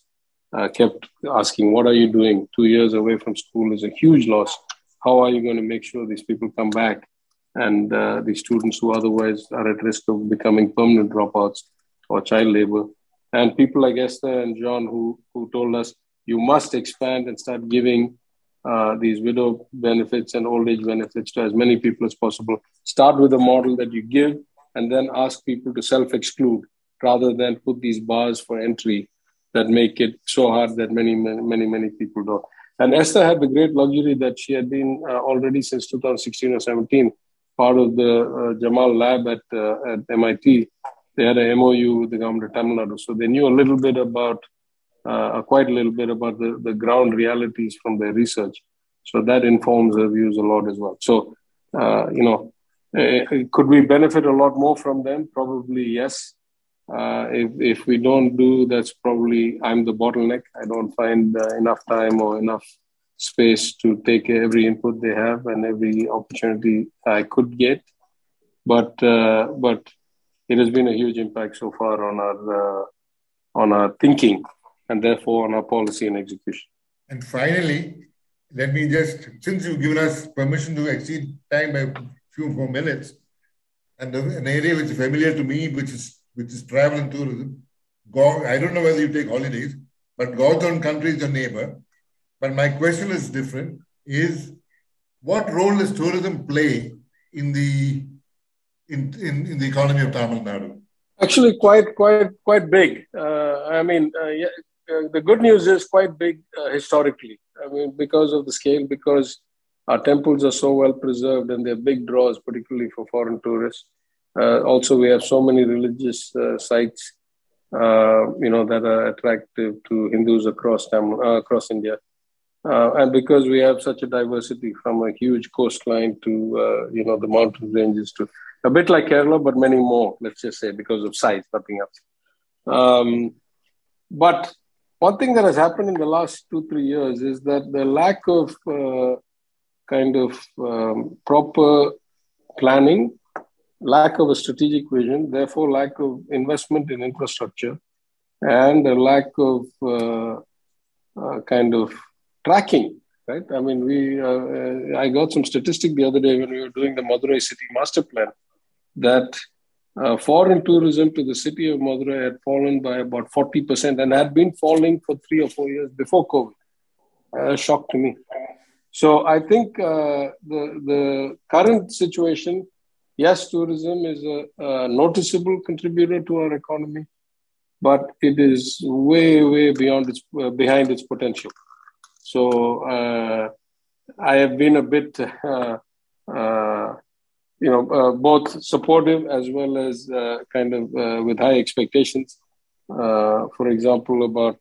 Speaker 2: uh, kept asking, "What are you doing? Two years away from school is a huge loss. How are you going to make sure these people come back and uh, the students who otherwise are at risk of becoming permanent dropouts or child labor?" And people like Esther and Jean who who told us, "You must expand and start giving." Uh, these widow benefits and old age benefits to as many people as possible. Start with a model that you give and then ask people to self exclude rather than put these bars for entry that make it so hard that many, many, many, many people don't. And Esther had the great luxury that she had been uh, already since 2016 or 17 part of the uh, Jameel lab at, uh, at MIT. They had a MOU with the government of Tamil Nadu. So they knew a little bit about, uh, quite a little bit about the, the ground realities from their research. So that informs their views a lot as well. So, you know, uh, could we benefit a lot more from them? Probably yes. Uh, if, if we don't do, that's probably I'm the bottleneck. I don't find uh, enough time or enough space to take every input they have and every opportunity I could get. But uh, but it has been a huge impact so far on our uh, on our thinking and therefore on our policy and execution.
Speaker 1: And finally, let me just since you've given us permission to exceed time by a few more minutes, and an area which is familiar to me, which is which is travel and tourism. Go, I don't know whether you take holidays, but God's country is your neighbor. But my question is different: is what role does tourism play in the in, in, in the economy of Tamil Nadu?
Speaker 2: Actually, quite quite quite big. Uh, I mean, uh, yeah, uh, the good news is quite big uh, historically. I mean, because of the scale, because our temples are so well preserved and they're big draws, particularly for foreign tourists. Uh, also, we have so many religious uh, sites, you know, that are attractive to Hindus across Tamil, across India. Uh, and because we have such a diversity from a huge coastline to, uh, you know, the mountain ranges to a bit like Kerala, but many more, let's just say, because of size, nothing else. Um, but one thing that has happened in the last two, three years is that the lack of kind of um, proper planning lack of a strategic vision, therefore lack of investment in infrastructure, and a lack of uh, uh, kind of tracking. Right? I mean, we. Uh, uh, I got some statistic the other day when we were doing the Madurai City Master Plan that uh, foreign tourism to the city of Madurai had fallen by about forty percent and had been falling for three or four years before COVID. A shock to me. So I think uh, the the current situation yes, tourism is a, a, noticeable contributor to our economy, but it is way, way beyond its uh, behind its potential. So uh, I have been a bit, uh, uh you know, uh, both supportive as well as uh, kind of with high expectations. for example, about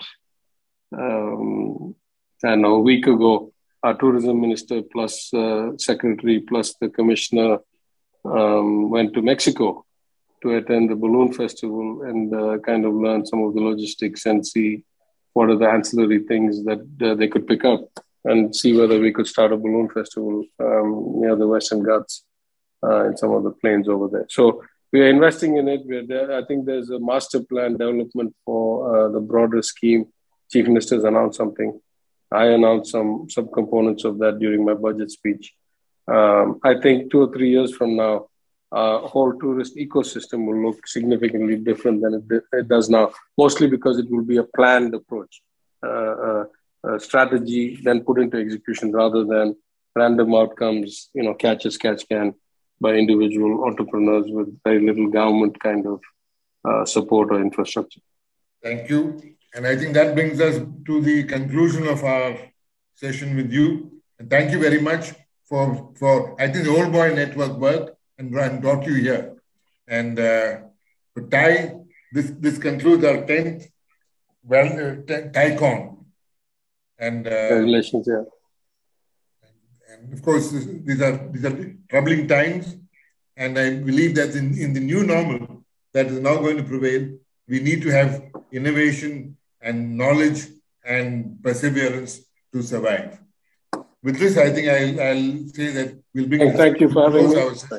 Speaker 2: um, I know a week ago, our tourism minister plus secretary plus the commissioner um, went to Mexico to attend the balloon festival and kind of learn some of the logistics and see what are the ancillary things that uh, they could pick up and see whether we could start a balloon festival um, near the Western Ghats uh, in some of the plains over there. So we are investing in it. We're there. I think there's a master plan development for uh, the broader scheme. Chief Ministers announced something. I announced some subcomponents of that during my budget speech. Um, I think two or three years from now, uh, whole tourist ecosystem will look significantly different than it, it, does now, mostly because it will be a planned approach, uh, uh, strategy then put into execution rather than random outcomes, you know, catch as catch can by individual entrepreneurs with very little government kind of uh, support or infrastructure.
Speaker 1: Thank you. And I think that brings us to the conclusion of our session with you. And thank you very much for, for I think the old boy network worked and, and brought you here. And uh, TiE, this, this concludes our 10th well, uh. And, uh,
Speaker 2: Congratulations, yeah.
Speaker 1: And of course, these are, these are troubling times. And I believe that in, in the new normal that is now going to prevail, we need to have innovation and knowledge and perseverance to survive. With this, I think I'll, I'll say that we'll be.
Speaker 2: thank you for having me.